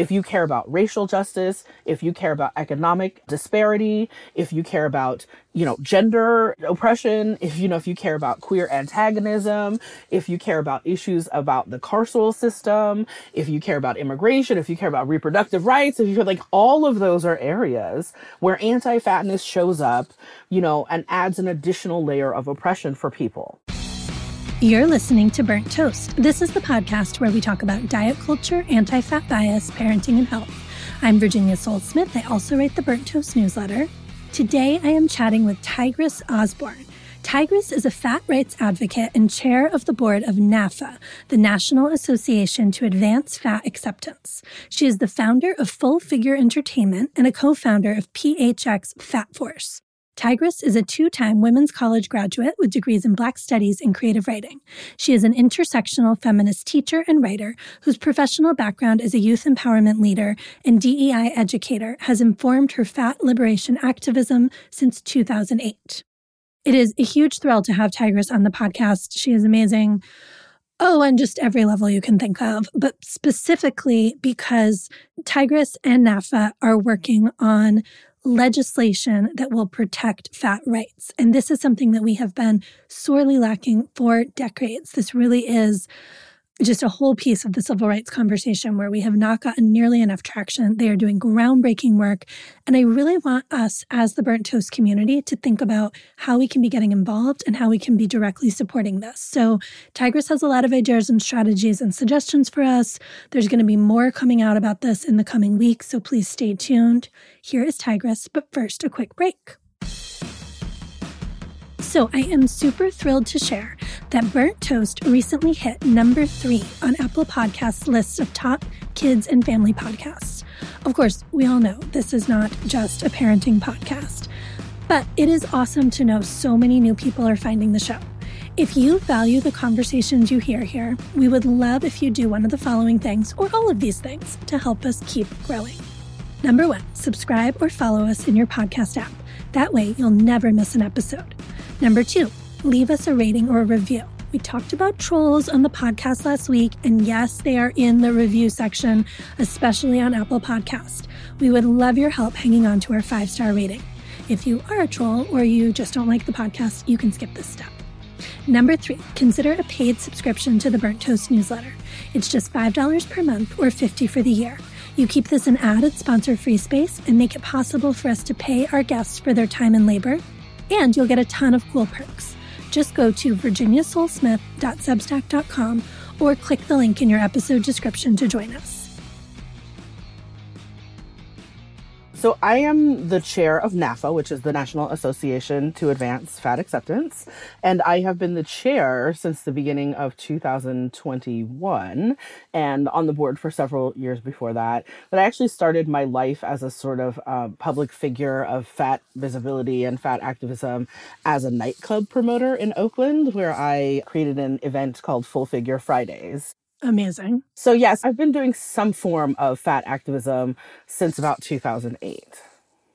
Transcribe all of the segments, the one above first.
if you care about racial justice, if you care about economic disparity, if you care about, you know, gender oppression, if you know, if you care about queer antagonism, if you care about issues about the carceral system, if you care about immigration, if you care about reproductive rights, if you feel like all of those are areas where anti-fatness shows up, you know, and adds an additional layer of oppression for people. You're listening to Burnt Toast. This is the podcast where we talk about diet culture, anti fat bias, parenting, and health. I'm Virginia Sole Smith. I also write the Burnt Toast newsletter. Today, I am chatting with Tigress Osborn. Tigris is a fat rights advocate and chair of the board of NAAFA, the National Association to Advance Fat Acceptance. She is the founder of Full Figure Entertainment and a co founder of PHX Fat Force. Tigress is a two time women's college graduate with degrees in Black Studies and creative writing. She is an intersectional feminist teacher and writer whose professional background as a youth empowerment leader and DEI educator has informed her fat liberation activism since 2008. It is a huge thrill to have Tigress on the podcast. She is amazing. Oh, on just every level you can think of, but specifically because Tigress and NAAFA are working on legislation that will protect fat rights. And this is something that we have been sorely lacking for decades. This really is just a whole piece of the civil rights conversation where we have not gotten nearly enough traction. They are doing groundbreaking work. And I really want us as the Burnt Toast community to think about how we can be getting involved and how we can be directly supporting this. So, Tigress has a lot of ideas and strategies and suggestions for us. There's going to be more coming out about this in the coming weeks. So, please stay tuned. Here is Tigress, but first, a quick break. So, I am super thrilled to share that Burnt Toast recently hit number three on Apple Podcasts' list of top kids and family podcasts. Of course, we all know this is not just a parenting podcast, but it is awesome to know so many new people are finding the show. If you value the conversations you hear here, we would love if you do one of the following things or all of these things to help us keep growing. Number one, subscribe or follow us in your podcast app. That way, you'll never miss an episode. Number two, leave us a rating or a review. We talked about trolls on the podcast last week, and yes, they are in the review section, especially on Apple Podcast. We would love your help hanging on to our five star rating. If you are a troll or you just don't like the podcast, you can skip this step. Number three, consider a paid subscription to the Burnt Toast newsletter. It's just $5 per month or 50 for the year. You keep this an added sponsor free space and make it possible for us to pay our guests for their time and labor and you'll get a ton of cool perks. Just go to virginiasolesmith.substack.com or click the link in your episode description to join us. So I am the chair of NAAFA, which is the National Association to Advance Fat Acceptance. And I have been the chair since the beginning of 2021 and on the board for several years before that. But I actually started my life as a sort of uh, public figure of fat visibility and fat activism as a nightclub promoter in Oakland, where I created an event called Full Figure Fridays. Amazing. So, yes, I've been doing some form of fat activism since about 2008.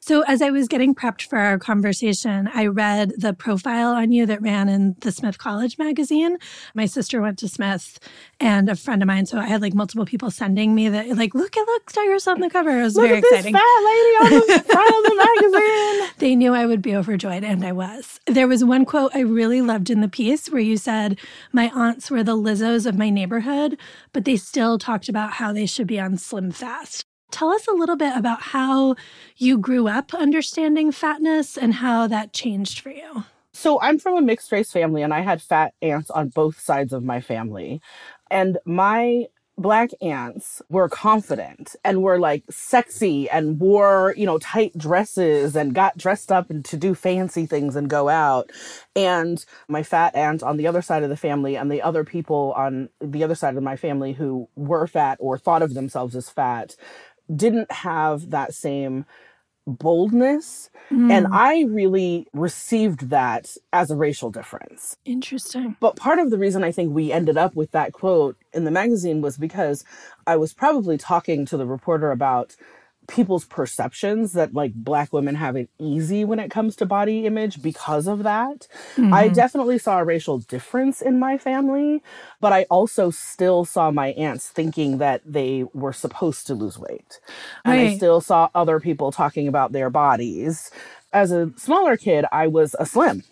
So, as I was getting prepped for our conversation, I read the profile on you that ran in the Smith College magazine. My sister went to Smith and a friend of mine. So, I had like multiple people sending me that, like, look at look, Tigress on the cover. It was look very at exciting. This fat lady on the front of the magazine. They knew I would be overjoyed, and I was. There was one quote I really loved in the piece where you said, My aunts were the Lizzos of my neighborhood, but they still talked about how they should be on Slim Fast. Tell us a little bit about how you grew up understanding fatness and how that changed for you. So, I'm from a mixed race family, and I had fat aunts on both sides of my family. And my black aunts were confident and were like sexy and wore, you know, tight dresses and got dressed up and to do fancy things and go out. And my fat aunt on the other side of the family and the other people on the other side of my family who were fat or thought of themselves as fat didn't have that same boldness. Mm. And I really received that as a racial difference. Interesting. But part of the reason I think we ended up with that quote in the magazine was because I was probably talking to the reporter about people's perceptions that like black women have it easy when it comes to body image because of that. Mm-hmm. I definitely saw a racial difference in my family, but I also still saw my aunts thinking that they were supposed to lose weight. And right. I still saw other people talking about their bodies. As a smaller kid, I was a slim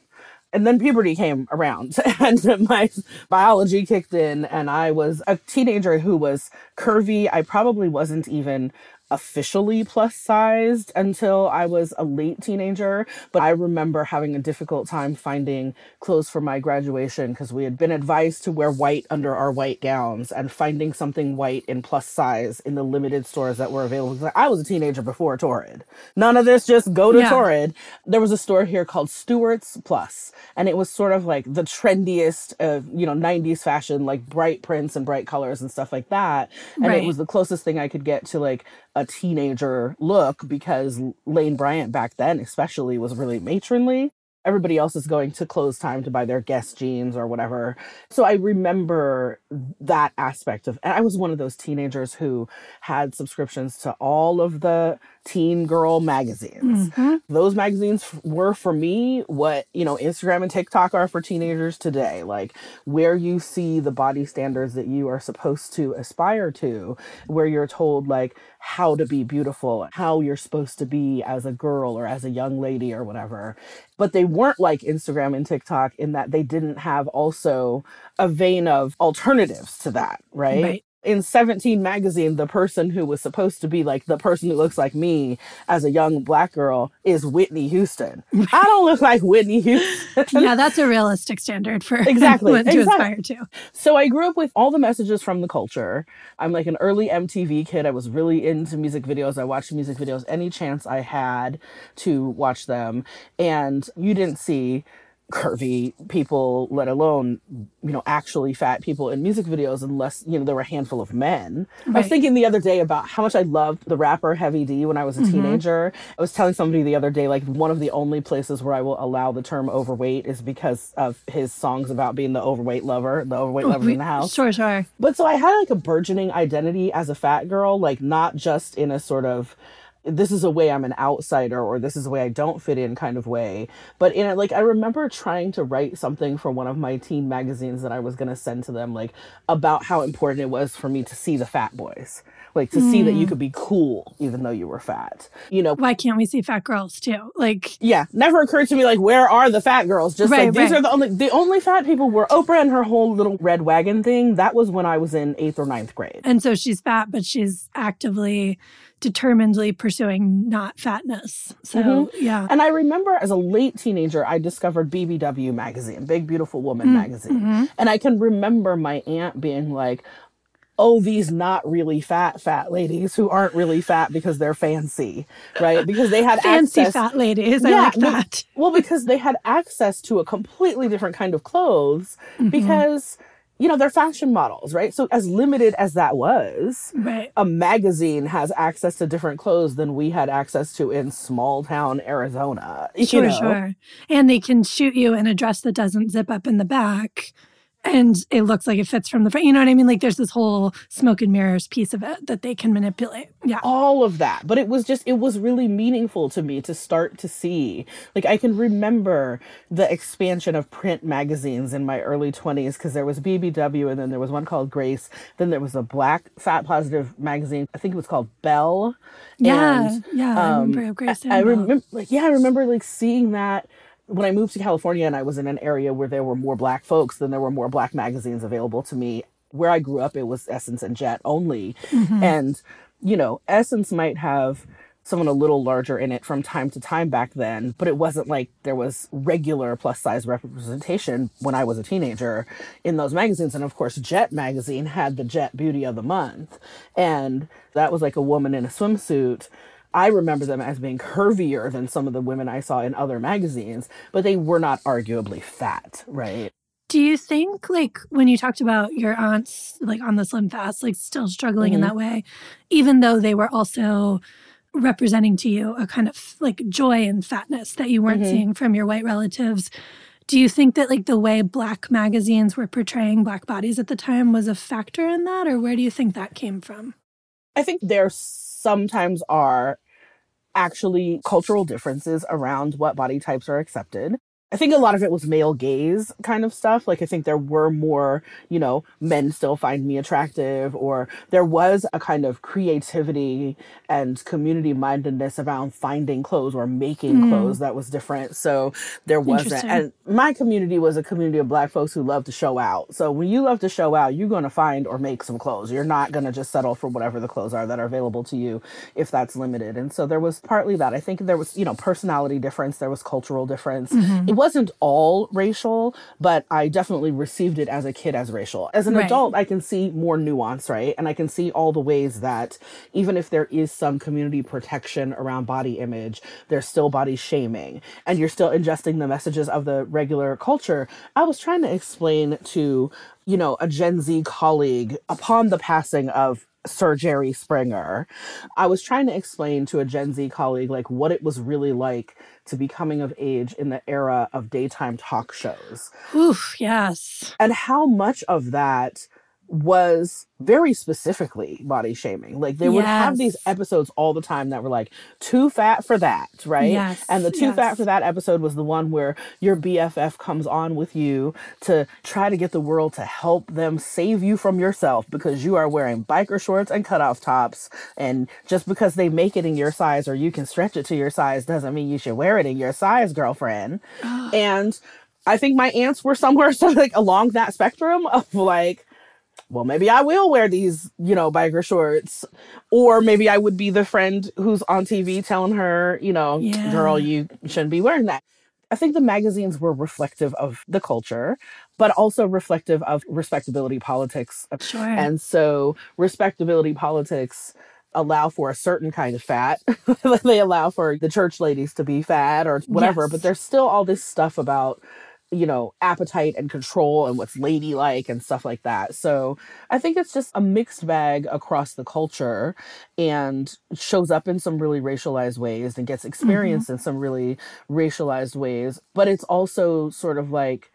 and then puberty came around and my biology kicked in and I was a teenager who was curvy. I probably wasn't even officially plus sized until I was a late teenager, but I remember having a difficult time finding clothes for my graduation because we had been advised to wear white under our white gowns and finding something white in plus size in the limited stores that were available. I was a teenager before Torrid. None of this just go to yeah. Torrid. There was a store here called Stewart's Plus, and it was sort of like the trendiest, uh, you know, 90s fashion, like bright prints and bright colors and stuff like that. And right. it was the closest thing I could get to like a teenager look because Lane Bryant back then, especially, was really matronly. Everybody else is going to Clothestime to buy their Guess jeans or whatever. So I remember that aspect of, and I was one of those teenagers who had subscriptions to all of the teen girl magazines. Mm-hmm. Those magazines were for me what, you know, Instagram and TikTok are for teenagers today. Like where you see the body standards that you are supposed to aspire to, where you're told like how to be beautiful, how you're supposed to be as a girl or as a young lady or whatever. But they weren't like Instagram and TikTok in that they didn't have also a vein of alternatives to that, right? right in 17 magazine the person who was supposed to be like the person who looks like me as a young black girl is whitney houston. I don't look like whitney houston. Yeah that's a realistic standard for exactly what to exactly. aspire to. So i grew up with all the messages from the culture. I'm like an early mtv kid. I was really into music videos. I watched music videos any chance i had to watch them. And you didn't see curvy people, let alone, you know, actually fat people in music videos unless, you know, there were a handful of men. Right. I was thinking the other day about how much I loved the rapper Heavy D when I was a mm-hmm. teenager. I was telling somebody the other day, like, one of the only places where I will allow the term overweight is because of his songs about being the overweight lover, the overweight lover in the house. Sure, sure. But so I had like a burgeoning identity as a fat girl, like, not just in a sort of, this is a way I'm an outsider or this is a way I don't fit in kind of way. But in it, like, I remember trying to write something for one of my teen magazines that I was going to send to them, like, about how important it was for me to see the fat boys. Like to mm. see that you hmm. could be cool even though you were fat. You know, why can't we see fat girls too? Like, yeah, never occurred to me like where are the fat girls? Just right, like these right. are the only the only fat people were Oprah and her whole little red wagon thing. That was when I was in eighth or ninth grade. And so she's fat, but she's actively determinedly pursuing not fatness. So, mm-hmm. yeah. And I remember as a late teenager, I discovered BBW magazine, Big Beautiful Woman mm-hmm. magazine. Mm-hmm. And I can remember my aunt being like, oh, these not really fat, fat ladies who aren't really fat because they're fancy, right? Because they had fancy access, fat ladies. I yeah, like that. Well, because they had access to a completely different kind of clothes mm-hmm. because you know, they're fashion models, right? So as limited as that was, right. a magazine has access to different clothes than we had access to in small town Arizona. Sure, you know? sure. And they can shoot you in a dress that doesn't zip up in the back and it looks like it fits from the front. You know what I mean? Like there's this whole smoke and mirrors piece of it that they can manipulate. Yeah. All of that. But it was just, it was really meaningful to me to start to see. Like I can remember the expansion of print magazines in my early 20s because there was BBW and then there was one called Grace. Then there was a black fat positive magazine. I think it was called Belle. Yeah. And, yeah. Um, I remember Grace. I, I remember, like, yeah, I remember like seeing that when I moved to California and I was in an area where there were more black folks, then there were more black magazines available to me. Where I grew up, it was Essence and Jet only. Mm-hmm. And, you know, Essence might have someone a little larger in it from time to time back then, but it wasn't like there was regular plus size representation when I was a teenager in those magazines. And of course, Jet magazine had the Jet Beauty of the Month. And that was like a woman in a swimsuit I remember them as being curvier than some of the women I saw in other magazines, but they were not arguably fat, right? Do you think, like, when you talked about your aunts, like on the slim fast, like still struggling mm-hmm. in that way, even though they were also representing to you a kind of like joy and fatness that you weren't mm-hmm. seeing from your white relatives? Do you think that, like, the way black magazines were portraying black bodies at the time was a factor in that, or where do you think that came from? I think there's sometimes are actually cultural differences around what body types are accepted. I think a lot of it was male gaze kind of stuff. Like, I think there were more, you know, men still find me attractive, or there was a kind of creativity and community mindedness around finding clothes or making mm. clothes that was different. So there wasn't. And my community was a community of black folks who love to show out. So when you love to show out, you're going to find or make some clothes. You're not going to just settle for whatever the clothes are that are available to you if that's limited. And so there was partly that. I think there was, you know, personality difference, there was cultural difference. Mm-hmm wasn't all racial, but I definitely received it as a kid as racial. As an right. adult, I can see more nuance, right? And I can see all the ways that even if there is some community protection around body image, there's still body shaming and you're still ingesting the messages of the regular culture. I was trying to explain to you know, a Gen Z colleague upon the passing of Sir Jerry Springer. I was trying to explain to a Gen Z colleague like what it was really like to be coming of age in the era of daytime talk shows. Oof, yes. And how much of that was very specifically body shaming. Like they yes. would have these episodes all the time that were like too fat for that, right? Yes. And the too yes. fat for that episode was the one where your BFF comes on with you to try to get the world to help them save you from yourself because you are wearing biker shorts and cutoff tops and just because they make it in your size or you can stretch it to your size doesn't mean you should wear it in your size, girlfriend. and I think my aunts were somewhere so like along that spectrum of like well, maybe I will wear these, you know, biker shorts. Or maybe I would be the friend who's on TV telling her, you know, yeah. girl, you shouldn't be wearing that. I think the magazines were reflective of the culture, but also reflective of respectability politics. Sure. And so respectability politics allow for a certain kind of fat. they allow for the church ladies to be fat or whatever, yes. but there's still all this stuff about you know, appetite and control and what's ladylike and stuff like that. So I think it's just a mixed bag across the culture and shows up in some really racialized ways and gets mm-hmm. experienced mm-hmm. in some really racialized ways. But it's also sort of like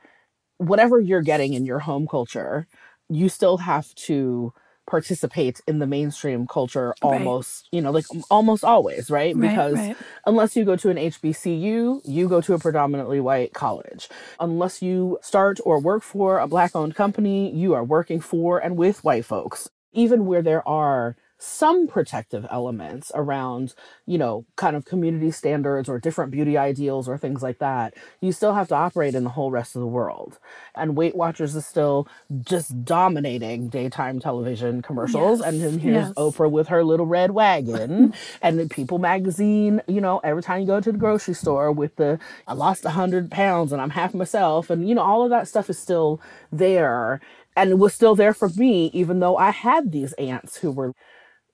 whatever you're getting in your home culture, you still have to participate in the mainstream culture almost, right. you know, like almost always, right? right because right. unless you go to an HBCU, you go to a predominantly white college. Unless you start or work for a black owned company, you are working for and with white folks. Even where there are some protective elements around, you know, kind of community standards or different beauty ideals or things like that, you still have to operate in the whole rest of the world. And Weight Watchers is still just dominating daytime television commercials. Yes, and then here's yes. Oprah with her little red wagon. and then People magazine, you know, every time you go to the grocery store with the, I lost 100 pounds and I'm half myself. And, you know, all of that stuff is still there. And it was still there for me, even though I had these aunts who were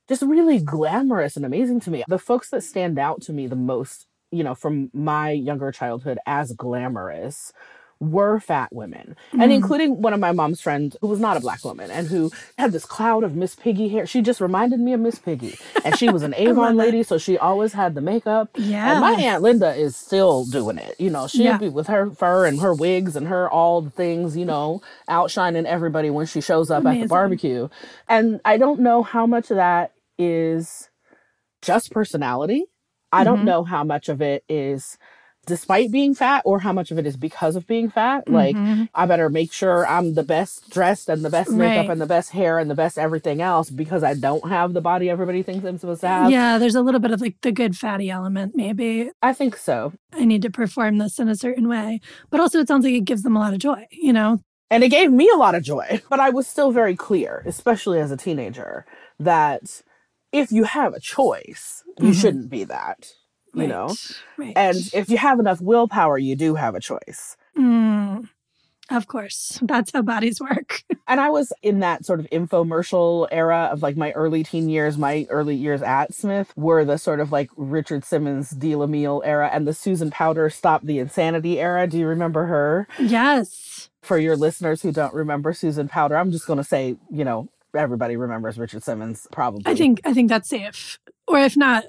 just really glamorous and amazing to me. The folks that stand out to me the most, you know, from my younger childhood as glamorous were fat women mm. and including one of my mom's friends who was not a black woman and who had this cloud of miss piggy hair she just reminded me of miss piggy and she was an avon lady so she always had the makeup yeah and my aunt linda is still doing it you know she'll yeah. be with her fur and her wigs and her all the things you know outshining everybody when she shows up Amazing. at the barbecue and i don't know how much of that is just personality. I mm-hmm. don't know how much of it is despite being fat or how much of it is because of being fat. Mm-hmm. Like, I better make sure I'm the best dressed and the best makeup right. and the best hair and the best everything else because I don't have the body everybody thinks I'm supposed to have. Yeah, there's a little bit of like the good fatty element, maybe. I think so. I need to perform this in a certain way. But also, it sounds like it gives them a lot of joy, you know? And it gave me a lot of joy. But I was still very clear, especially as a teenager, that if you have a choice, you mm-hmm. shouldn't be that, you right. know? Right. And if you have enough willpower, you do have a choice. Mm. Of course. That's how bodies work. and I was in that sort of infomercial era of like my early teen years, my early years at Smith were the sort of like Richard Simmons Deal Meal era and the Susan Powter Stop the Insanity era. Do you remember her? Yes. For your listeners who don't remember Susan Powter, I'm just going to say, you know, everybody remembers Richard Simmons, probably. I think I think that's safe. Or if not,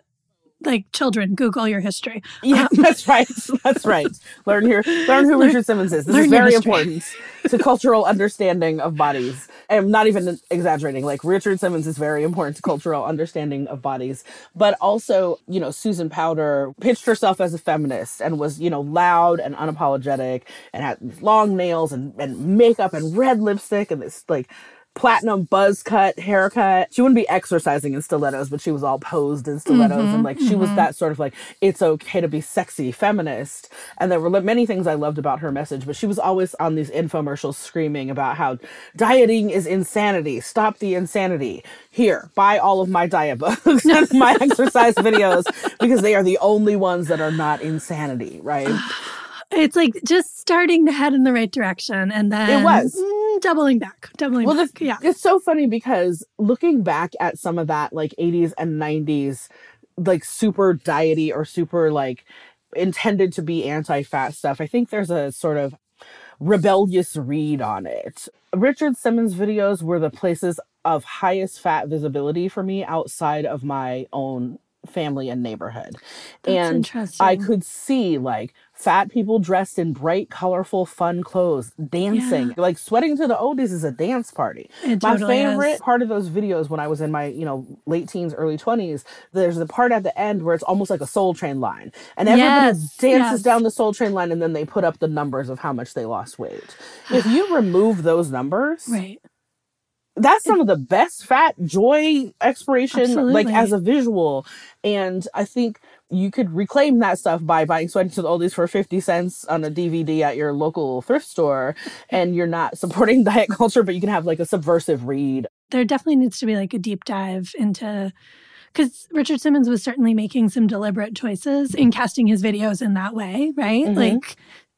like children, Google your history. Yeah, um, that's right. That's right. Learn here. Learn who Richard Simmons is. This is very important to cultural understanding of bodies. I'm not even exaggerating. Like Richard Simmons is very important to cultural understanding of bodies. But also, you know, Susan Powter pitched herself as a feminist and was, you know, loud and unapologetic and had long nails and, and makeup and red lipstick and this like platinum buzz cut haircut. She wouldn't be exercising in stilettos, but she was all posed in stilettos. and mm-hmm, like she was mm-hmm. that sort of like, it's okay to be sexy feminist. And there were many things I loved about her message, but she was always on these infomercials screaming about how dieting is insanity. Stop the insanity. Here, buy all of my diet books and my exercise videos because they are the only ones that are not insanity, right? It's like just starting to head in the right direction and then it was. mm, doubling back, doubling Well, back. the, yeah. it's so funny because looking back at some of that, like 80s and 90s, like super diety or super like intended to be anti fat stuff, I think there's a sort of rebellious read on it. Richard Simmons videos were the places of highest fat visibility for me outside of my own family and neighborhood. That's and. I could see like fat people dressed in bright, colorful, fun clothes, dancing. Like sweating to the oldies is a dance party. It my totally favorite is. part of those videos when I was in my, you know, late teens, early 20s, there's the part at the end where it's almost like a soul train line. And everybody Yes, dances yes. down the soul train line and then they put up the numbers of how much they lost weight. If you remove those numbers, Right. that's some of the best fat joy expiration like as a visual and i think you could reclaim that stuff by buying to the oldies for 50 cents on a dvd at your local thrift store and you're not supporting diet culture but you can have like a subversive read There definitely needs to be like a deep dive into because Richard Simmons was certainly making some deliberate choices in casting his videos in that way, right? Mhm. Like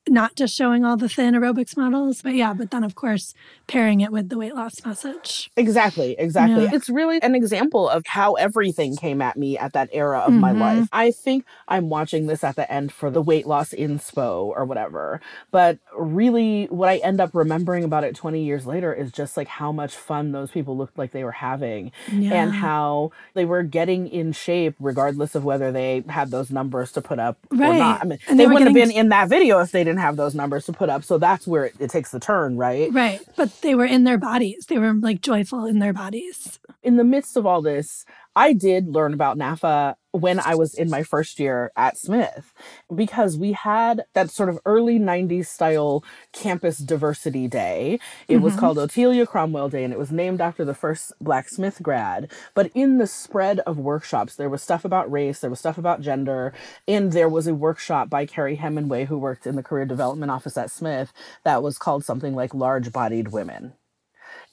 not just showing all the thin aerobics models, but yeah, but then of course pairing it with the weight loss message. Exactly, exactly. Yeah. It's really an example of how everything came at me at that era of my Mhm. life. I think I'm watching this at the end for the weight loss inspo or whatever. But really, what I end up remembering about it 20 years later is just like how much fun those people looked like they were having Yeah. and how they were getting in shape regardless of whether they had those numbers to put up or not. I mean, And they, they wouldn't have been in that video if they didn't have those numbers to put up. So that's where it, it takes the turn, right? Right. But they were in their bodies. They were like joyful in their bodies. in the midst of all this, I did learn about NAAFA when I was in my first year at Smith because we had that sort of early 90s style campus diversity day. It was Mhm. called Otelia Cromwell Day and it was named after the first Black Smith grad. But in the spread of workshops, there was stuff about race, there was stuff about gender, and there was a workshop by Carrie Hemingway, who worked in the career development office at Smith, that was called something like Large Bodied Women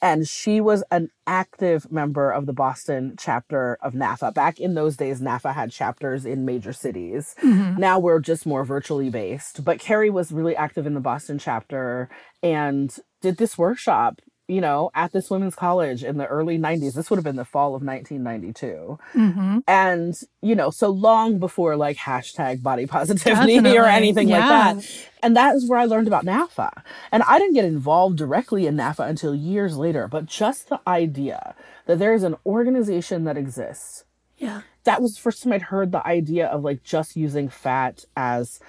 and she was an active member of the Boston chapter of NAAFA. Back in those days, NAAFA had chapters in major cities. Mhm. Now we're just more virtually based. But Carrie was really active in the Boston chapter and did this workshop, you know, at this women's college in the early 90s. This would have been the fall of 1992. hmm And, you know, so long before like hashtag body positivity or Definitely. anything like that. And that is where I learned about NAAFA. And I didn't get involved directly in NAAFA until years later, but just the idea that there is an organization that exists. Yeah. That was the first time I'd heard the idea of like just using fat as,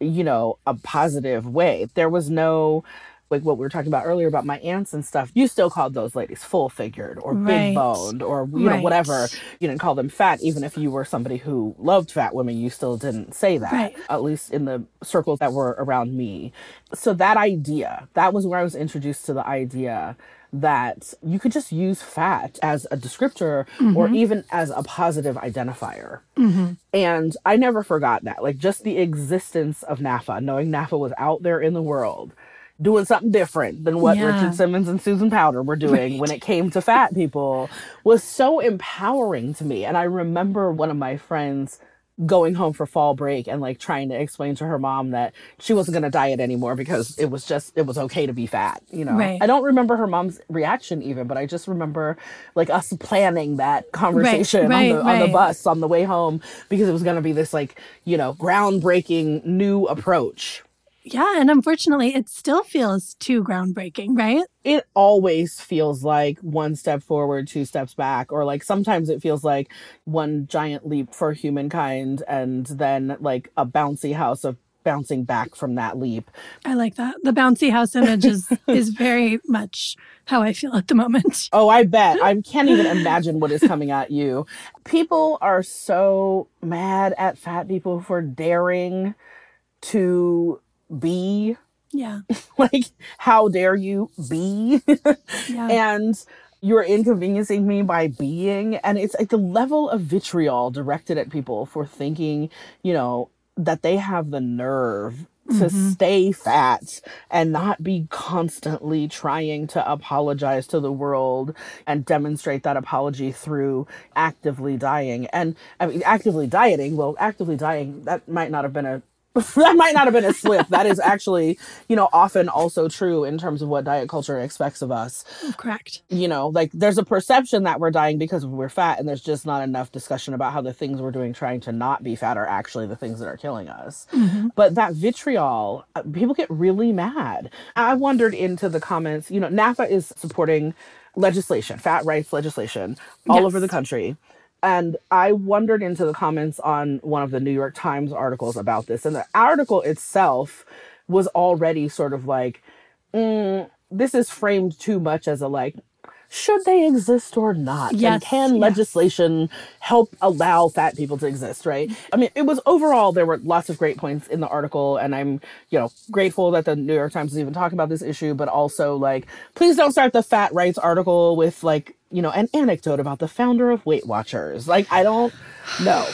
you know, a positive way. There was no like what we were talking about earlier about my aunts and stuff, you still called those ladies full figured or Right. big boned or you know whatever. You didn't call them fat, even if you were somebody who loved fat women. You still didn't say that, Right. at least in the circles that were around me. So that idea, that was where I was introduced to the idea that you could just use fat as a descriptor or even as a positive identifier. hmm And I never forgot that. Like just the existence of NAAFA, knowing NAAFA was out there in the world doing something different than what Yeah. Richard Simmons and Susan Powter were doing when it came to fat people was so empowering to me. And I remember one of my friends going home for fall break and like trying to explain to her mom that she wasn't going to diet anymore because it was just it was okay to be fat you know Right. i don't remember her mom's reaction even but i just remember like us planning that conversation right, on the on the bus on the way home because it was going to be this like you know groundbreaking new approach Yeah. And unfortunately, it still feels too groundbreaking, right? It always feels like one step forward, two steps back, or like sometimes it feels like one giant leap for humankind and then like a bouncy house of bouncing back from that leap. I like that. The bouncy house image is is very much how I feel at the moment. Oh, I bet. I can't even imagine what is coming at you. People are so mad at fat people for daring to be Yeah. like how dare you be Yeah. and you're inconveniencing me by being and it's like the level of vitriol directed at people for thinking you know that they have the nerve to Mhm. stay fat and not be constantly trying to apologize to the world and demonstrate that apology through actively dying and i mean actively dieting well actively dying that might not have been a that might not have been a slip. That is actually, you know, often also true in terms of what diet culture expects of us. Correct. You know, like there's a perception that we're dying because we're fat, and there's just not enough discussion about how the things we're doing trying to not be fat are actually the things that are killing us. Mhm. But that vitriol, uh, people get really mad. I wondered into the comments, you know, NAAFA is supporting legislation, fat rights legislation all Yes. over the country. And I wondered into the comments on one of the New York Times articles about this. And the article itself was already sort of like, mm, this is framed too much as a like, should they exist or not? Yes, and can yes. legislation help allow fat people to exist, right? I mean, it was overall, there were lots of great points in the article, and I'm, you know, grateful that the New York Times is even talking about this issue, but also like, please don't start the fat rights article with like, you know, an anecdote about the founder of Weight Watchers. Like, I don't know.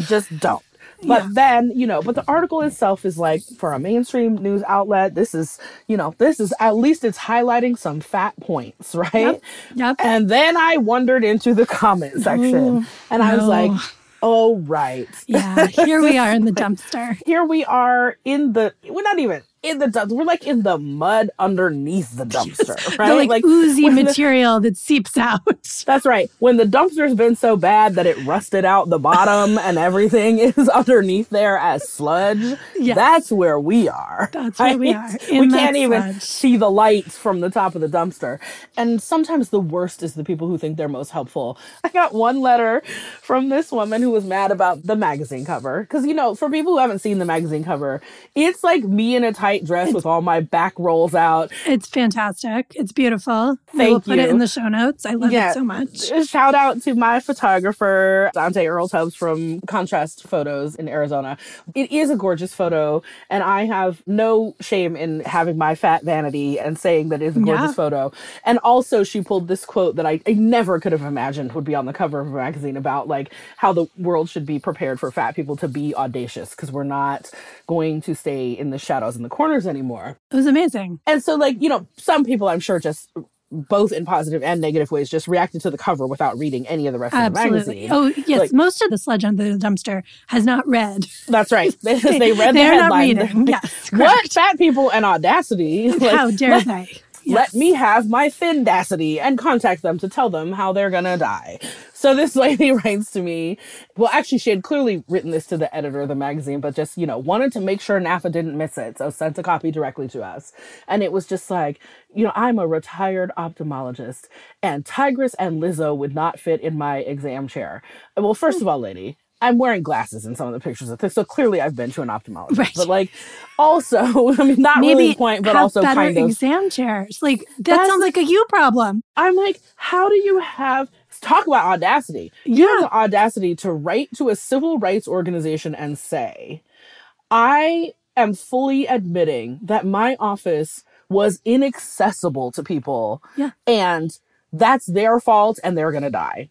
Just don't. But Yeah. then, you know, but the article itself is like for a mainstream news outlet, this is, you know, this is at least it's highlighting some fat points, right? Yep. Yep. And then I wandered into the comment section No, and I was like, oh, right. Yeah. Here we are in the dumpster. Here we are in the, we're not even in the dumpster. We're like in the mud underneath the dumpster, right? The like, oozy when the- material that seeps out. That's right. When the dumpster's been so bad that it rusted out the bottom and everything is underneath there as sludge, Yes. that's where we are. That's where we are, we can't even sludge. see the lights from the top of the dumpster. And sometimes the worst is the people who think they're most helpful. I got one letter from this woman who was mad about the magazine cover. Because, you know, for people who haven't seen the magazine cover, it's like me in a tight dress with all my back rolls out. It's fantastic. It's beautiful. Thank put it in the show notes. I love Yeah. it so much. Uh, shout out to my photographer, Dante Earle Tubbs from Contrast Photos in Arizona. It is a gorgeous photo, and I have no shame in having my fat vanity and saying that it's a gorgeous Yeah. photo. And also, she pulled this quote that I, I never could have imagined would be on the cover of a magazine about like how the world should be prepared for fat people to be audacious because we're not going to stay in the shadows in the corners anymore. It was amazing. And so, like, you know, some people I'm sure just both in positive and negative ways just reacted to the cover without reading any of the rest of the Absolutely. magazine. Oh, yes. Like- most of the sludge under the dumpster has not read. That's right. They, they read the They're not headline. reading. Yes. What fat people and audacity? Like, How dare let, let me have my findacity and contact them to tell them how they're gonna die. So this lady writes to me. Well, actually, she had clearly written this to the editor of the magazine, but just you know wanted to make sure NAAFA didn't miss it, so sent a copy directly to us. And it was just like, you know, I'm a retired ophthalmologist, and Tigress and Lizzo would not fit in my exam chair. Well, first hmm. of all, lady. I'm wearing glasses in some of the pictures of this, so clearly I've been to an ophthalmologist. Right. But like, also, I mean, not Maybe really the point, but have also better kind of. exam chairs. Like that That's- sounds like a you problem. I'm like, how do you have talk about audacity? You have Yeah. the audacity to write to a civil rights organization and say, I am fully admitting that my office was inaccessible to people Yeah. and that's their fault and they're gonna die.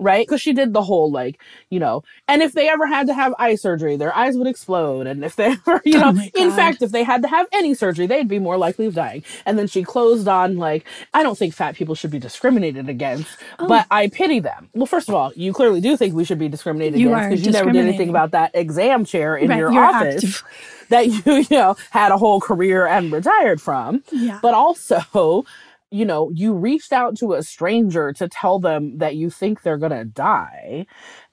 Right? Because she did the whole like, you know, and if they ever had to have eye surgery, their eyes would explode. And if they ever, you Oh know, my in fact, if they had to have any surgery, they'd be more likely of dying. And then she closed on like, I don't think fat people should be discriminated against, Oh. but I pity them. Well, first of all, you clearly do think we should be discriminated You against because you never did anything about that exam chair in Right, your office active. that you, you know, had a whole career and retired from. Yeah. But also, you know, you reached out to a stranger to tell them that you think they're going to die.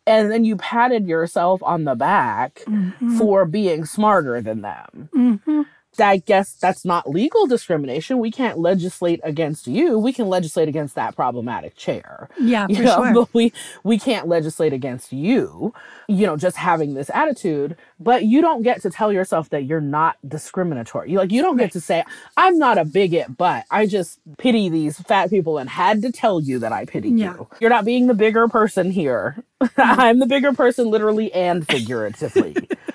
and then you patted yourself on the back Mhm. for being smarter than them. Mhm. I guess that's not legal discrimination. We can't legislate against you. We can legislate against that problematic chair. Yeah, You for know, sure. but we we can't legislate against you, you know, just having this attitude. But you don't get to tell yourself that you're not discriminatory. You like you don't get to say, I'm not a bigot, but I just pity these fat people and had to tell you that I pity Yeah. you. You're not being the bigger person here. I'm the bigger person literally and figuratively.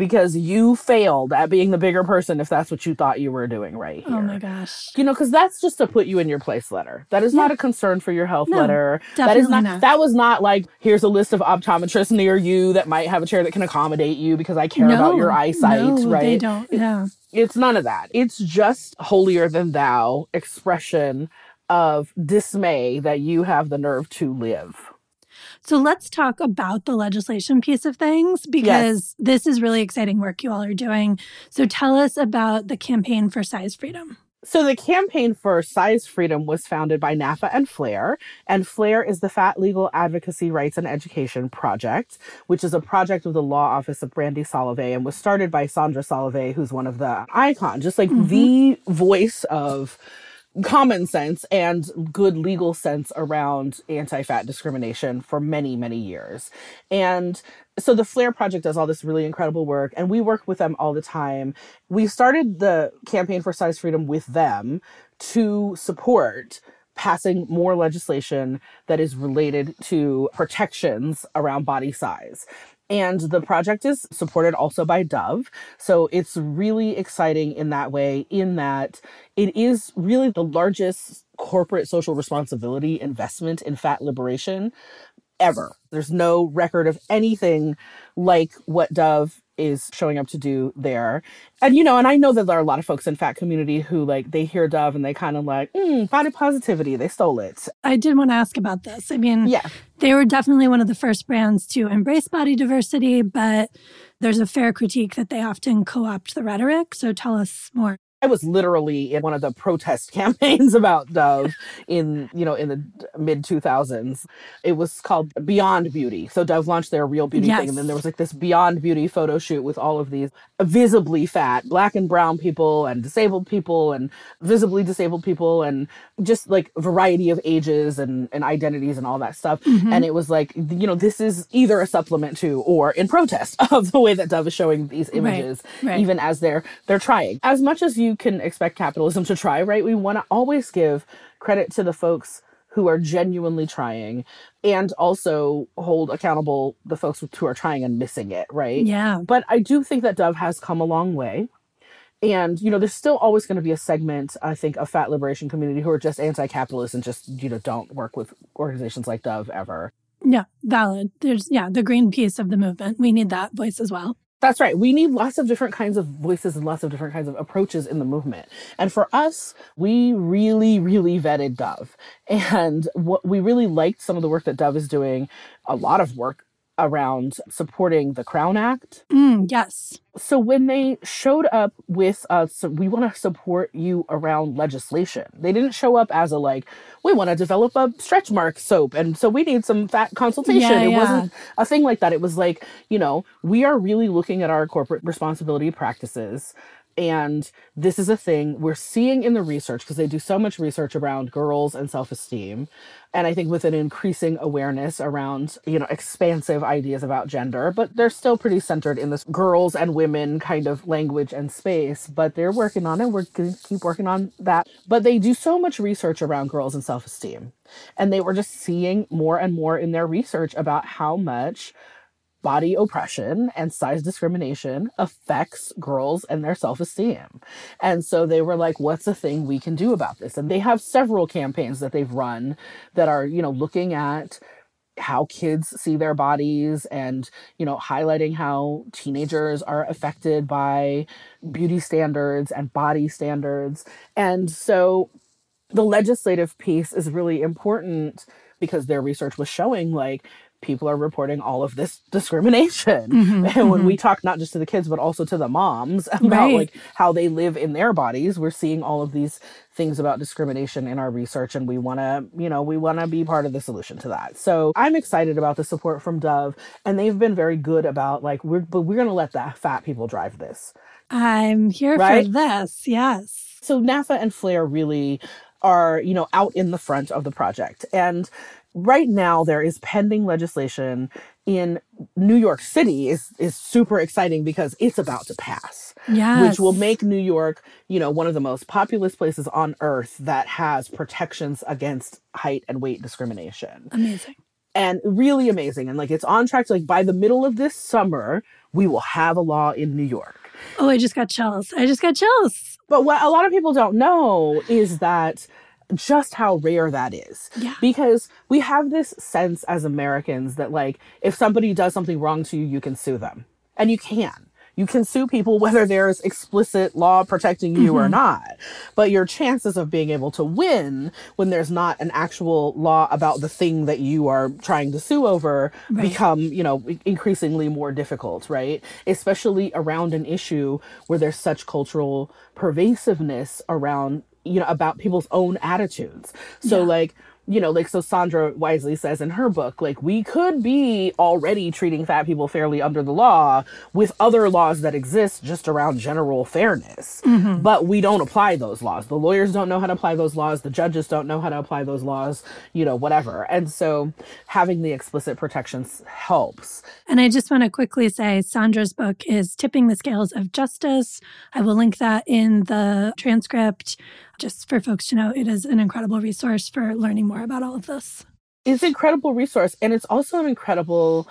because you failed at being the bigger person if that's what you thought you were doing right here. Oh my gosh. You know, because that's just to put you in your place letter. That is not a concern for your health No, letter. That is not, not. That was not like here's a list of optometrists near you that might have a chair that can accommodate you because I care about your eyesight. no, right? They don't. Yeah. It's none of that. It's just holier than thou expression of dismay that you have the nerve to live. So let's talk about the legislation piece of things because this is really exciting work you all are doing. So tell us about the campaign for size freedom. So the campaign for size freedom was founded by NAAFA and FLARE, and FLARE is the Fat Legal Advocacy Rights and Education Project, which is a project of the law office of Brandie Solovay and was started by Sondra Solovay, who's one of the icons, just like mm-hmm. the voice of common sense and good legal sense around anti-fat discrimination for many many years. And so the FLARE project does all this really incredible work and we work with them all the time. We started the campaign for size freedom with them to support passing more legislation that is related to protections around body size and the project is supported also by Dove. So it's really exciting in that way, in that it is really the largest corporate social responsibility investment in fat liberation ever. There's no record of anything like what Dove is showing up to do there. And you know, and I know that there are a lot of folks in fat community who like they hear Dove and they kind of like, mm, body positivity, they stole it. I did want to ask about this. I mean, Yeah. they were definitely one of the first brands to embrace body diversity, but there's a fair critique that they often co opt the rhetoric. So tell us more. I was literally in one of the protest campaigns about Dove in, you know, in the mid 2000s. It was called Beyond Beauty. So Dove launched their real beauty Yes. thing and then there was like this Beyond Beauty photo shoot with all of these visibly fat black and brown people and disabled people and visibly disabled people and just like variety of ages and, and identities and all that stuff. Mm-hmm. And it was like, you know, this is either a supplement to or in protest of the way that Dove is showing these images right. even as they're they're trying. As much as you can expect capitalism to try, right? We want to always give credit to the folks who are genuinely trying and also hold accountable the folks who are trying and missing it, right? Yeah. But I do think that Dove has come a long way. And, you know, there's still always going to be a segment, I think, of fat liberation community who are just anti-capitalist and just, you know, don't work with organizations like Dove ever. Yeah. Valid. There's, yeah, the green piece of the movement. We need that voice as well. That's right. We need lots of different kinds of voices and lots of different kinds of approaches in the movement. And for us, we really, really vetted Dove. And what we really liked some of the work that Dove is doing, a lot of work around supporting the Crown Act. Mm, yes. So when they showed up with uh so we want to support you around legislation. They didn't show up as a like we want to develop a stretch mark soap and so we need some fat consultation. Yeah, it yeah. wasn't a thing like that. It was like, you know, we are really looking at our corporate responsibility practices and this is a thing we're seeing in the research because they do so much research around girls and self-esteem. And i think with an increasing awareness around you know expansive ideas about gender but they're still pretty centered in this girls and women kind of language and space but they're working on it. We're going to keep working on that. But they do so much research around girls and self-esteem. And they were just seeing more and more in their research about how much body oppression and size discrimination affects girls and their self-esteem. And so they were like, what's a thing we can do about this? And they have several campaigns that they've run that are, you know, looking at how kids see their bodies and you know highlighting how teenagers are affected by beauty standards and body standards and so the legislative piece is really important because their research was showing like people are reporting all of this discrimination. Mhm, and when mhm. we talk not just to the kids, but also to the moms about Right. like how they live in their bodies, we're seeing all of these things about discrimination in our research. And we want to, you know, we want to be part of the solution to that. So I'm excited about the support from Dove. And they've been very good about like, we're, but we're going to let the fat people drive this. I'm here Right? for this. Yes. So NAAFA and FLARE really are, you know, out in the front of the project. And right now there is pending legislation in New York City is is super exciting because it's about to pass. Yes. Which will make New York, you know, one of the most populous places on earth that has protections against height and weight discrimination. amazing. And really amazing. And like it's on track to like by the middle of this summer, we will have a law in New York. Oh, I just got chills. I just got chills. But what a lot of people don't know is that just how rare that is. Yeah. Because we have this sense as Americans that, like, if somebody does something wrong to you, you can sue them. And you can. You can sue people whether there's explicit law protecting you or mm-hmm. not. But your chances of being able to win when there's not an actual law about the thing that you are trying to sue over Right. become, you know, increasingly more difficult, right? Especially around an issue where there's such cultural pervasiveness around, you know, about people's own attitudes. So Yeah. like, you know, like so Sondra wisely says in her book, like we could be already treating fat people fairly under the law with other laws that exist just around general fairness. Mm-hmm. But we don't apply those laws. The lawyers don't know how to apply those laws. The judges don't know how to apply those laws, you know, whatever. And so having the explicit protections helps. And I just want to quickly say Sondra's book is Tipping the Scales of Justice. I will link that in the transcript just for folks to know it is an incredible resource for learning more about all of this. It's an incredible resource and it's also an incredible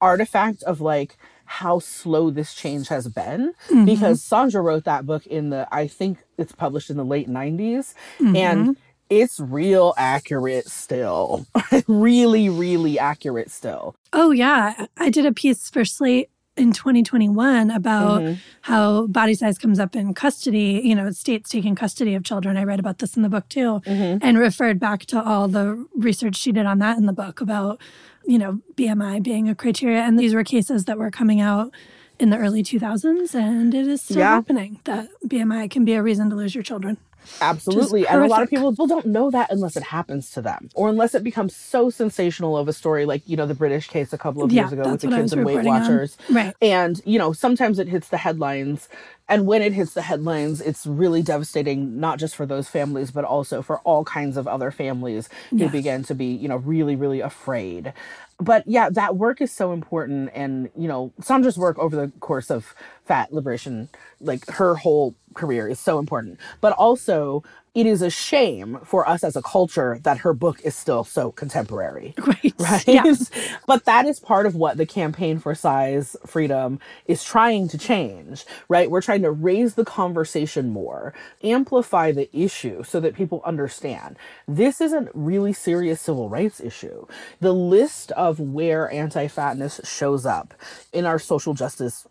artifact of like how slow this change has been mm-hmm. because Sondra wrote that book in the I think it's published in the late 90s and mm-hmm. it's real accurate still. really really accurate still. Oh, yeah. I did a piece for Slate in 2021 about Mhm. how body size comes up in custody, you know, states taking custody of children. I read about this in the book too, Mhm. and referred back to all the research she did on that in the book about, you know, BMI being a criteria. And these were cases that were coming out in the early 2000s, and it is still Yeah. happening that BMI can be a reason to lose your children. Absolutely. And a lot of people people don't know that unless it happens to them or unless it becomes so sensational of a story like, you know, the British case a couple of Yeah, years ago with the kids and Weight reporting on. Watchers. Right. And, you know, sometimes it hits the headlines. And when it hits the headlines, it's really devastating, not just for those families, but also for all kinds of other families who Yes. begin to be, you know, really, really afraid. But yeah, that work is so important. And, you know, Sondra's work over the course of fat liberation, like her whole career is so important. But also, it is a shame for us as a culture that her book is still so contemporary Right. right? Yeah. but that is part of what the campaign for size freedom is trying to change, right? We're trying to raise the conversation more, amplify the issue so that people understand this is a really serious civil rights issue. The list of where anti fatness shows up in our social justice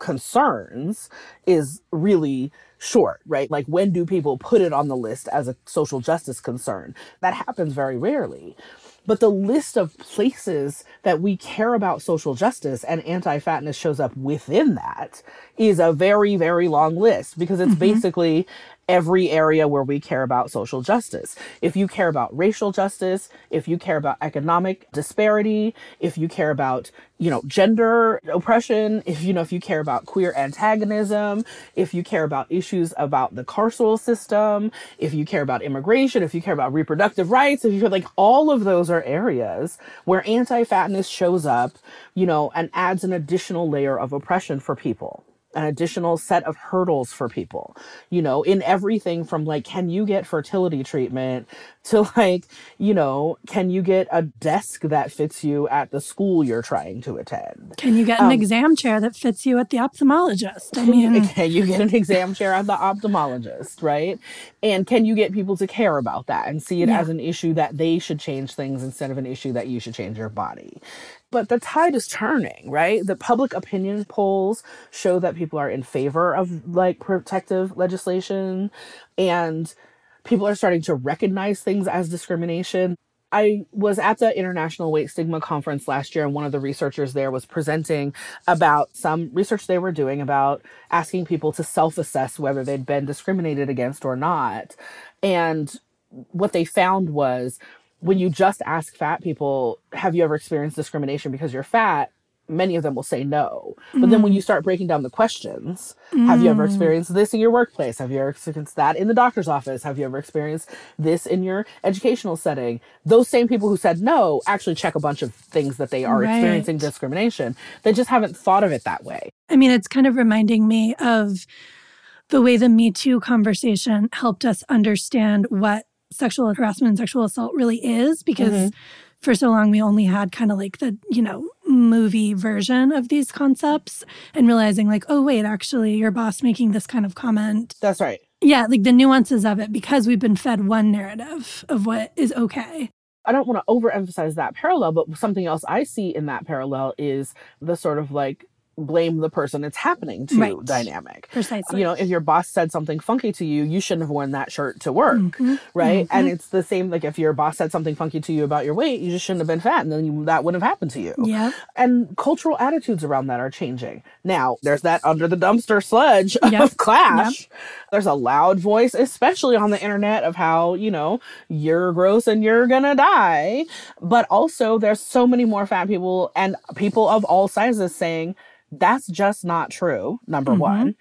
concerns is really short, right? Like when do people put it on the list as a social justice concern? That happens very rarely. But the list of places that we care about social justice and anti fatness shows up within that is a very, very long list because it's mm-hmm. basically every area where we care about social justice. If you care about racial justice, if you care about economic disparity, if you care about, you know, gender oppression, if you know, if you care about queer antagonism, if you care about issues about the carceral system, if you care about immigration, if you care about reproductive rights, if you feel like all of those are areas where anti-fatness shows up, you know, and adds an additional layer of oppression for people an additional set of hurdles for people, you know, in everything from like, can you get fertility treatment to like, you know, can you get a desk that fits you at the school you're trying to attend? Can you get Um, an exam chair that fits you at the ophthalmologist? I mean, Can you get an exam chair at the ophthalmologist, right? And can you get people to care about that and see it Yeah. as an issue that they should change things instead of an issue that you should change your body? But the tide is turning, right? The public opinion polls show that people are in favor of like protective legislation and people are starting to recognize things as discrimination. I was at the International Weight Stigma Conference last year, and one of the researchers there was presenting about some research they were doing about asking people to self assess whether they'd been discriminated against or not. And what they found was when you just ask fat people, Have you ever experienced discrimination because you're fat? Many of them will say no. But then when mm-hmm. you start breaking down the questions, have you ever mm-hmm. experienced this in your workplace? Have you ever experienced that in the doctor's office? Have you ever experienced this in your educational setting? Those same people who said no actually check a bunch of things that they are Right. experiencing discrimination. They just haven't thought of it that way. I mean, it's kind of reminding me of the way the Me Too conversation helped us understand what sexual harassment and sexual assault really is because mm-hmm. for so long we only had kind of like the, you know, movie version of these concepts and realizing like, oh, wait, actually, your boss making this kind of comment. That's right. Yeah, like the nuances of it because we've been fed one narrative of what is okay. I don't want to overemphasize that parallel, but something else I see in that parallel is the sort of like blame the person it's happening to Right. dynamic. Precisely. You know, if your boss said something funky to you, you shouldn't have worn that shirt to work, Mhm. right? And it's the same like if your boss said something funky to you about your weight, you just shouldn't have been fat, and then you, that wouldn't have happened to you. Yep. And cultural attitudes around that are changing. Now, there's that under the dumpster sludge Yep. of clash. There's a loud voice, especially on the internet, of how, you know, you're gross and you're gonna die. But also, there's so many more fat people and people of all sizes saying, that's just not true, number Mhm. one.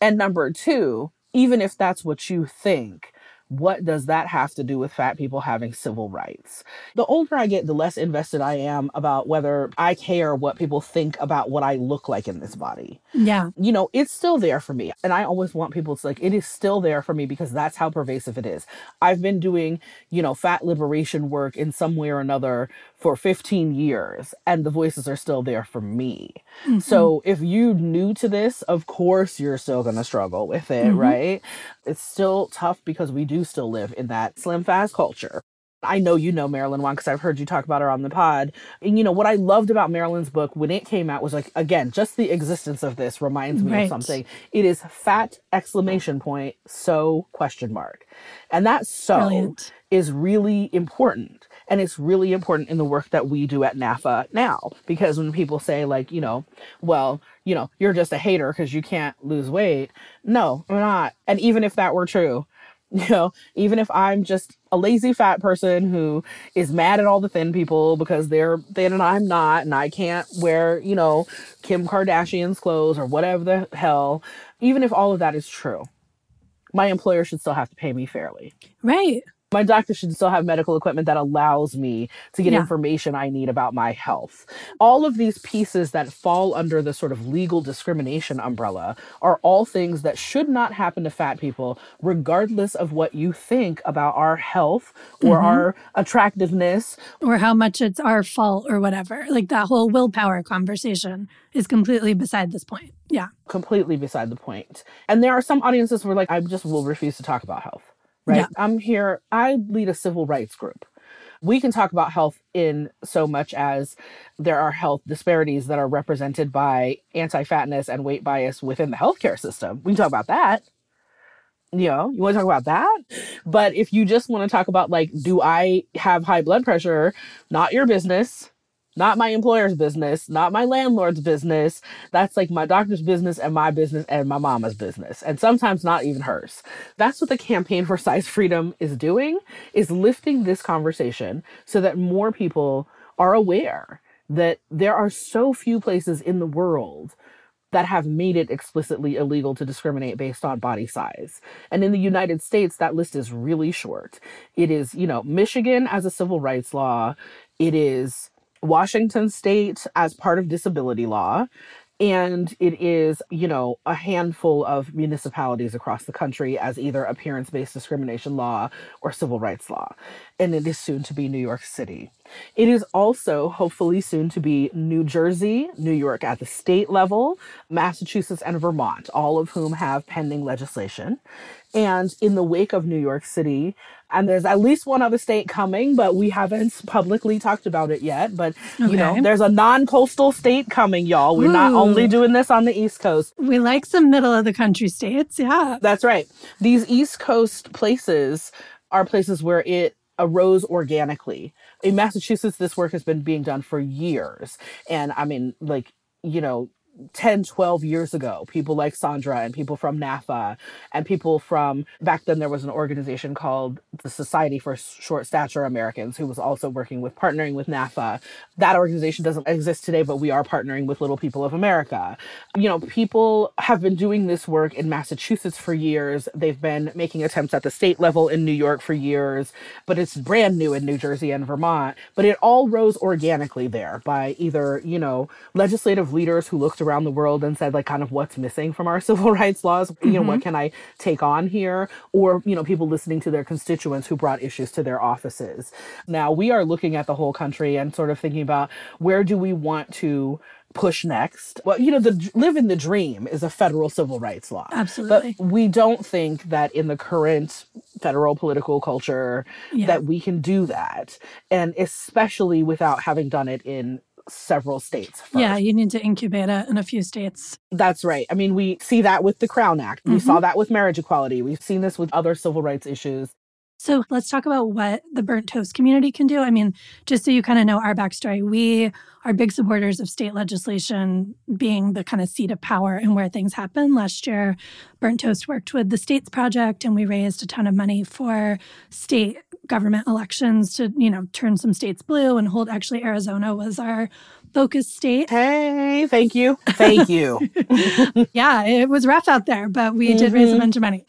And number two, even if that's what you think, what does that have to do with fat people having civil rights? The older I get, the less invested I am about whether I care what people think about what I look like in this body. Yeah. You know, it's still there for me. And I always want people to like, it is still there for me because that's how pervasive it is. I've been doing, you know, fat liberation work in some way or another for 15 years, and the voices are still there for me. Mm-hmm. So if you new to this, of course you're still gonna struggle with it, Mhm. right? It's still tough because we do still live in that slim fast culture. I know you know Marilyn Wann because I've heard you talk about her on the pod. And you know what I loved about Marilyn's book when it came out was like again, just the existence of this reminds me Right. of something. It is fat exclamation point so question mark. And that so Brilliant. is really important. And it's really important in the work that we do at NAAFA now. Because when people say, like, you know, well, you know, you're just a hater because you can't lose weight. No, I'm not. And even if that were true, you know, even if I'm just a lazy fat person who is mad at all the thin people because they're thin and I'm not, and I can't wear, you know, Kim Kardashian's clothes or whatever the hell, even if all of that is true, my employer should still have to pay me fairly Right. My doctor should still have medical equipment that allows me to get Yeah. information I need about my health. All of these pieces that fall under the sort of legal discrimination umbrella are all things that should not happen to fat people, regardless of what you think about our health or mm-hmm. our attractiveness. or how much it's our fault or whatever. Like that whole willpower conversation is completely beside this point. Yeah. Completely beside the point. And there are some audiences where, like, I just will refuse to talk about health, right? Yeah. I'm here, I lead a civil rights group. we can talk about health in so much as there are health disparities that are represented by anti-fatness and weight bias within the healthcare system. We can talk about that. You know, you want to talk about that? But if you just want to talk about like, do I have high blood pressure? Not your business. Not my employer's business, not my landlord's business. That's like my doctor's business and my business and my mama's business. And sometimes not even hers. That's what the campaign for size freedom is doing, is lifting this conversation so that more people are aware that there are so few places in the world that have made it explicitly illegal to discriminate based on body size. And in the United States, that list is really short. It is, you know, Michigan as a civil rights law, it is Washington state as part of disability law, and it is, you know, a handful of municipalities across the country as either appearance based discrimination law or civil rights law. And it is soon to be New York City. It is also hopefully soon to be New Jersey, New York at the state level, Massachusetts, and Vermont, all of whom have pending legislation. And in the wake of New York City, and there's at least one other state coming, but we haven't publicly talked about it yet. But, you know, there's a non coastal state coming, y'all. We're not only doing this on the East Coast. We like some middle of the country states. Yeah. That's right. These East Coast places are places where it arose organically In Massachusetts, this work has been being done for years. And I mean, like, you know, 10, 12 years ago, people like Sondra and people from NAAFA and people from back then there was an organization called the Society for Short Stature Americans who was also working with partnering with NAAFA. That organization doesn't exist today, but we are partnering with Little People of America. You know, people have been doing this work in Massachusetts for years. They've been making attempts at the state level in New York for years, but it's brand new in New Jersey and Vermont. But it all rose organically there by either, you know, legislative leaders who looked around the world and said like kind of what's missing from our civil rights laws you know what mm-hmm. can i take on here or you know people listening to their constituents who brought issues to their offices now we are looking at the whole country and sort of thinking about where do we want to push next. Well, you know, the live in the dream is a federal civil rights law. Absolutely. But we don't think that in the current federal political culture Yeah. that we can do that. And especially without having done it in several states first. Yeah, you need to incubate it in a few states. That's right. I mean, we see that with the Crown Act. We saw mm-hmm. that with marriage equality. We've seen this with other civil rights issues. So let's talk about what the burnt toast community can do. I mean, just so you kind of know our backstory, we are big supporters of state legislation being the kind of seat of power and where things happen. Last year, Burnt Toast worked with the States Project and we raised a ton of money for state government elections to, you know, turn some states blue and hold actually Arizona was our focus state. Hey, thank you. Thank you. yeah, it was rough out there, but we mm-hmm. did raise a bunch of money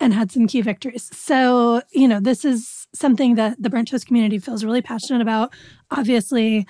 and had some key victories. So, you know, this is something that the Burnt Toast community feels really passionate about. Obviously,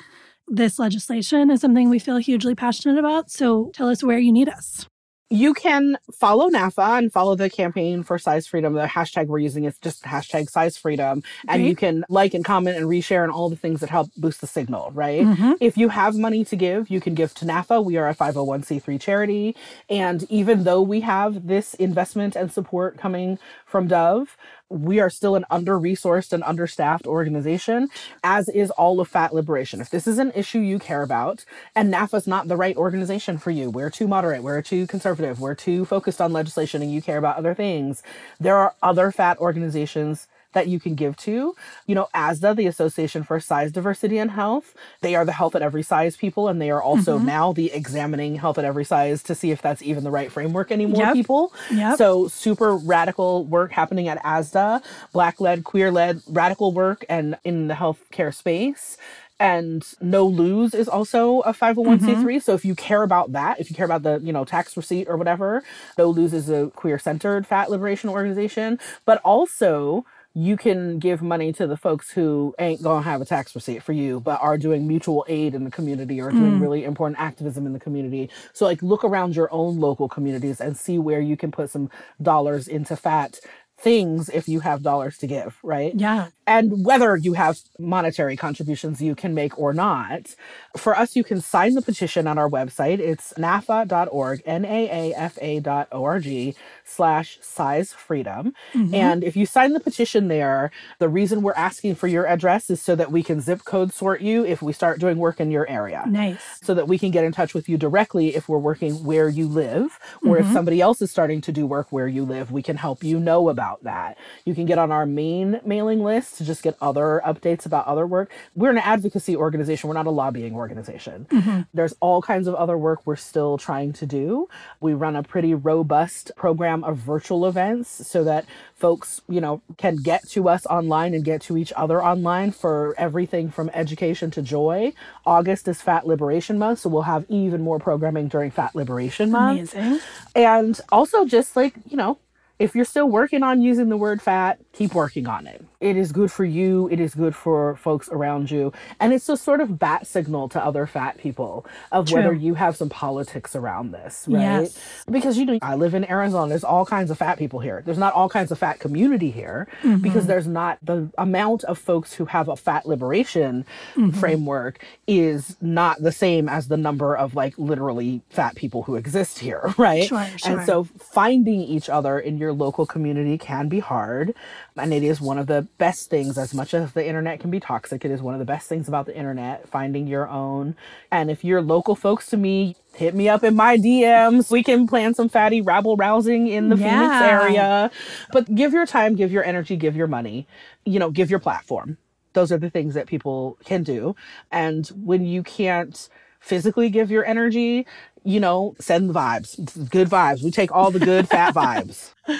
this legislation is something we feel hugely passionate about. So, tell us where you need us. You can follow NAAFA and follow the campaign for size freedom. The hashtag we're using is just hashtag size freedom. And you can like and comment and reshare and all the things that help boost the signal, right? Mhm. If you have money to give, you can give to NAAFA. We are a 501c3 charity. And even though we have this investment and support coming from Dove, we are still an under resourced and understaffed organization, as is all of Fat Liberation. If this is an issue you care about, and NAAFA's not the right organization for you, we're too moderate, we're too conservative, we're too focused on legislation, and you care about other things, there are other fat organizations that you can give to. You know, ASDAH, the Association for Size Diversity and Health, they are the health at every size people, and they are also mm-hmm. now the examining health at every size to see if that's even the right framework anymore, Yep. people. Yep. So super radical work happening at ASDAH, black led, queer led, radical work and in the healthcare space. And NOLOSE is also a mm-hmm. 501c3. So if you care about that, if you care about the, you know, tax receipt or whatever, NOLOSE is a queer centered fat liberation organization. But also you can give money to the folks who ain't gonna have a tax receipt for you, but are doing mutual aid in the community or doing mm. really important activism in the community. So like look around your own local communities and see where you can put some dollars into fat things if you have dollars to give, right? Yeah. and whether you have monetary contributions you can make or not. For us, you can sign the petition on our website. It's naafa.org, N-A-A-F-A dot O-R-G slash size freedom. Mm-hmm. And if you sign the petition there, the reason we're asking for your address is so that we can zip code sort you if we start doing work in your area Nice. so that we can get in touch with you directly if we're working where you live or if mm-hmm. somebody else is starting to do work where you live we can help you know about that. You can get on our main mailing list to just get other updates about other work. We're an advocacy organization. We're not a lobbying organization. Mm-hmm. There's all kinds of other work we're still trying to do. We run a pretty robust program of virtual events so that folks you know can get to us online and get to each other online for everything from education to joy. August is fat liberation month so we'll have even more programming during fat liberation month. Amazing. and also just like you know if you're still working on using the word fat keep working on it. It is good for you. It is good for folks around you. And it's a sort of bat signal to other fat people of whether you have some politics around this right? Yes. because you know i live in arizona. There's all kinds of fat people here. There's not all kinds of fat community here Mm-hmm. because there's not the amount of folks who have a fat liberation Mm-hmm. framework is not the same as the number of like literally fat people who exist here right? Sure, sure. and so finding each other in your local community can be hard and it is one of the best things as much as the internet can be toxic it is one of the best things about the internet finding your own. And if you're local folks to me hit me up in my dms we can plan some fatty rabble rousing in the phoenix area. But give your time give your energy give your money. You know give your platform. Those are the things that people can do. And when you can't physically give your energy, you know, send the vibes, good vibes. We take all the good fat vibes.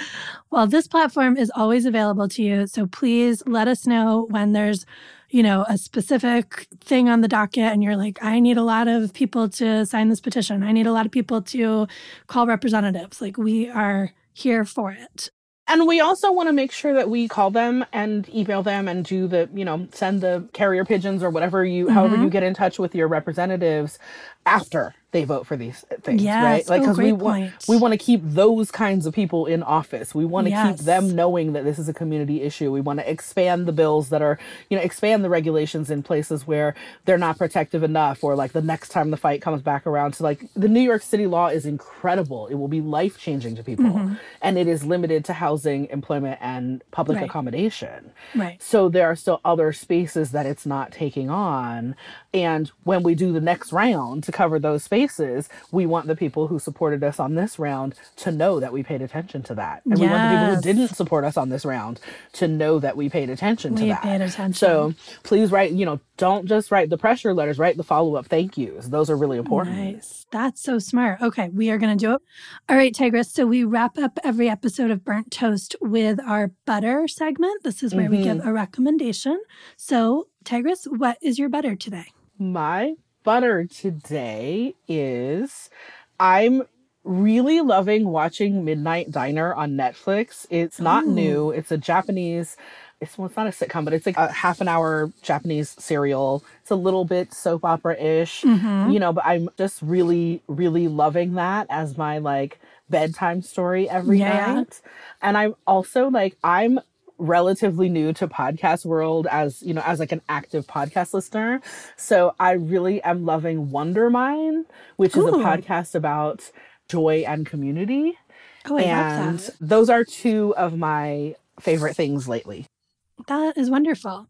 Well, this platform is always available to you. So please let us know when there's, you know, a specific thing on the docket and you're like, I need a lot of people to sign this petition. I need a lot of people to call representatives. Like, we are here for it. And we also want to make sure that we call them and email them and do the, you know, send the carrier pigeons or whatever you, mm-hmm. however you get in touch with your representatives after they vote for these things, yes. right? Like, because oh, we want we want to keep those kinds of people in office. We want to yes. keep them knowing that this is a community issue. We want to expand the bills that are, you know, expand the regulations in places where they're not protective enough, or like the next time the fight comes back around. So, like the New York City law is incredible. It will be life changing to people, mm-hmm. and it is limited to housing, employment, and public right. accommodation. Right. So there are still other spaces that it's not taking on, and when we do the next round to cover those spaces we want the people who supported us on this round to know that we paid attention to that. And yes. we want the people who didn't support us on this round to know that we paid attention we to that. Paid attention. So please write, you know, don't just write the pressure letters, write the follow up thank yous. Those are really important. Nice. That's so smart. Okay, we are going to do it. All right, Tigress. So we wrap up every episode of Burnt Toast with our butter segment. This is where mm-hmm. we give mm-hmm. a recommendation. So, Tigress, what is your butter today? My butter today is I'm really loving watching Midnight Diner on Netflix. It's not Ooh. new. It's a Japanese it's well, it's not a sitcom, but it's like a half an hour Japanese serial. It's a little bit soap opera ish, mm-hmm. you know, but I'm just really, really loving that as my like bedtime story every yeah. night. And I'm also like, I'm relatively new to podcast world as you know as like an active podcast listener. So i really am loving wonder mine which Ooh. is a podcast about joy and community. Oh, I and love that. those are two of my favorite things lately. That is wonderful.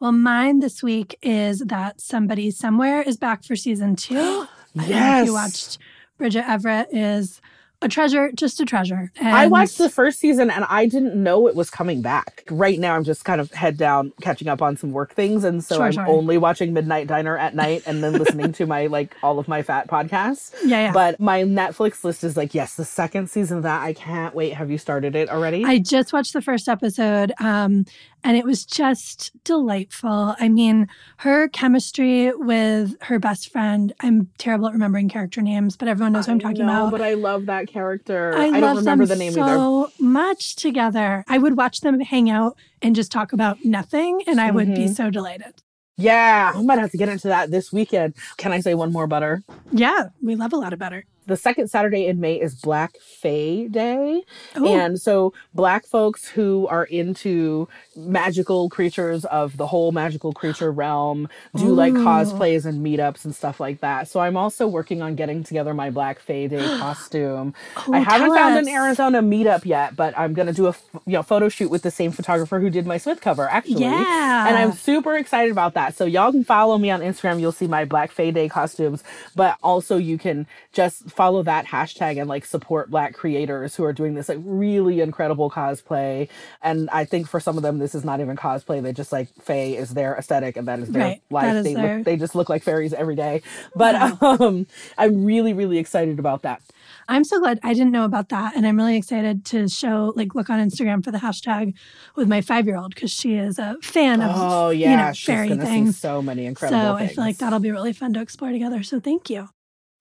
Well mine this week is that somebody somewhere is back for season two. Yes you watched bridget everett is a treasure, just a treasure. And I watched the first season and I didn't know it was coming back. Right now, I'm just kind of head down, catching up on some work things, and so sure, I'm sure. only watching Midnight Diner at night and then listening to my like all of my fat podcasts. Yeah, yeah. But my Netflix list is like, yes, the second season of that. I can't wait. Have you started it already? I just watched the first episode. Um, and it was just delightful. I mean, her chemistry with her best friend, I'm terrible at remembering character names, but everyone knows what I'm talking know, about. But I love that character. I, I don't remember the name so either. So much together. I would watch them hang out and just talk about nothing, and I would mm-hmm. be so delighted. Yeah, I might have to get into that this weekend. Can I say one more butter? Yeah, we love a lot of butter the second Saturday in May is Black Fae Day. Ooh. And so black folks who are into magical creatures of the whole magical creature realm do Ooh. like cosplays and meetups and stuff like that. So I'm also working on getting together my Black Fae Day costume. I haven't found us. an Arizona meetup yet, but I'm going to do a you know photo shoot with the same photographer who did my Smith cover actually. Yeah. And I'm super excited about that. So y'all can follow me on Instagram. You'll see my Black Fae Day costumes, but also you can just follow that hashtag and like support black creators who are doing this like really incredible cosplay. And I think for some of them, this is not even cosplay. They just like Fae is their aesthetic and that is their right. life. Is they their... look, they just look like fairies every day. But yeah. um, I'm really, really excited about that. I'm so glad I didn't know about that. And I'm really excited to show, like, look on Instagram for the hashtag with my five year old because she is a fan of, oh, yeah, you know, fairy things. so many incredible So things. I feel like that'll be really fun to explore together. So thank you.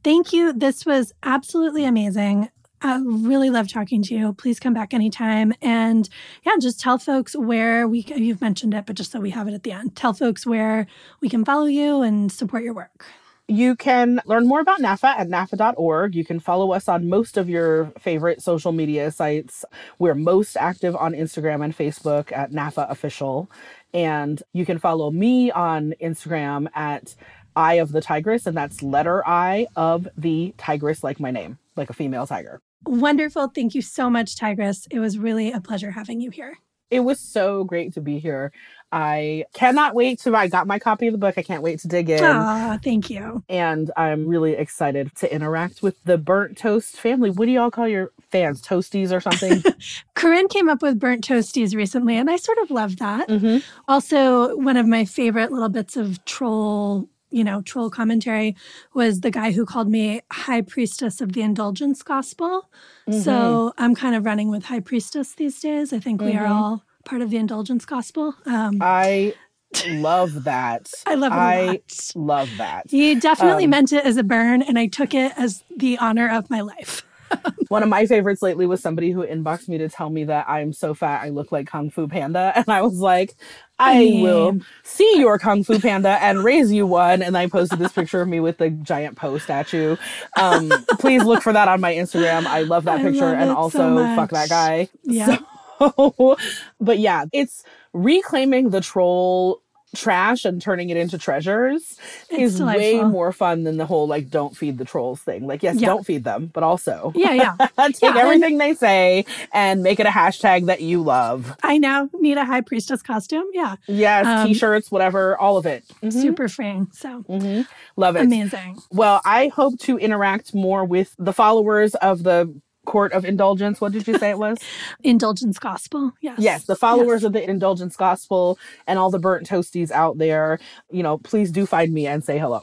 Thank you. This was absolutely amazing. I really love talking to you. Please come back anytime. And yeah, just tell folks where we, you've mentioned it, but just so we have it at the end, tell folks where we can follow you and support your work. You can learn more about NAAFA at NAAFA.org. You can follow us on most of your favorite social media sites. We're most active on Instagram and Facebook at NAAFA Official. And you can follow me on Instagram at Eye of the Tigress, and that's letter I of the Tigress, like my name, like a female tiger. Wonderful. Thank you so much, Tigress. It was really a pleasure having you here. It was so great to be here. I cannot wait to. I got my copy of the book. I can't wait to dig in. Ah, thank you. And I'm really excited to interact with the burnt toast family. What do y'all call your fans? Toasties or something? Corinne came up with burnt toasties recently, and I sort of love that. hmm Also, one of my favorite little bits of troll, you know, troll commentary was the guy who called me high priestess of the indulgence gospel. So I'm kind of running with high priestess these days. I think we are Mhm. all part of the indulgence gospel. Um, I love that. I love it I love that. He definitely Um, meant it as a burn, and I took it as the honor of my life. One of my favorites lately was somebody who inboxed me to tell me that I'm so fat I look like Kung Fu Panda. And I was like, I I will see your Kung Fu Panda and raise you one. And I posted this picture of me with the giant Po statue. Um, please look for that on my Instagram. I love that I picture. love and it so also, fuck that guy. Yeah. So, but yeah, it's reclaiming the troll trash and turning it into treasures It's is way more fun than the whole like don't feed the trolls thing. Like, yes, Yeah. don't feed them, but also Yeah, yeah. take Yeah, and- everything they say and make it a hashtag that you love. I now need a high priestess costume. Yeah. Yes, Um, t-shirts, whatever, all of it. Mhm, Super freeing. So mhm. Love it. amazing. Well, I hope to interact more with the followers of the Court of Indulgence. What did you say it was? Indulgence gospel. Yes. Yes, the followers of the indulgence gospel and all the burnt toasties out there, you know, please do find me and say hello.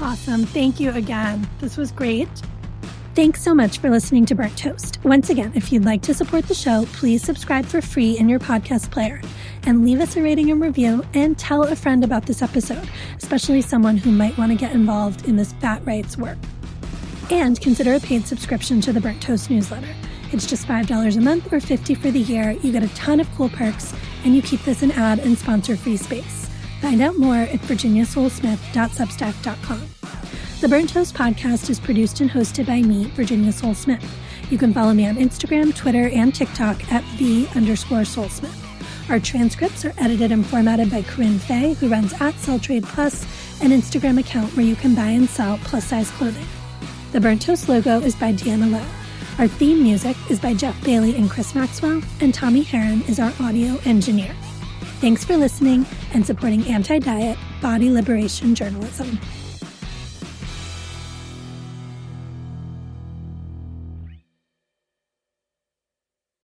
Awesome. Thank you again. This was great. Thanks so much for listening to Burnt Toast. Once again, if you'd like to support the show, please subscribe for free in your podcast player and leave us a rating and review and tell a friend about this episode, especially someone who might want to get involved in this fat rights work. And consider a paid subscription to the Burnt Toast newsletter. It's just $5 a month or 50 for the year. You get a ton of cool perks and you keep this an ad and sponsor free space. Find out more at virginiasolesmith.substack.com. The Burnt Toast podcast is produced and hosted by me, Virginia Sole-Smith. You can follow me on Instagram, Twitter, and TikTok at the underscore solesmith. Our transcripts are edited and formatted by Corinne Fay, who runs at Sell Trade Plus, an Instagram account where you can buy and sell plus size clothing. The Burnt Toast logo is by Deanna Lowe. Our theme music is by Jeff Bailey and Chris Maxwell, and Tommy Heron is our audio engineer. Thanks for listening and supporting anti diet, body liberation journalism.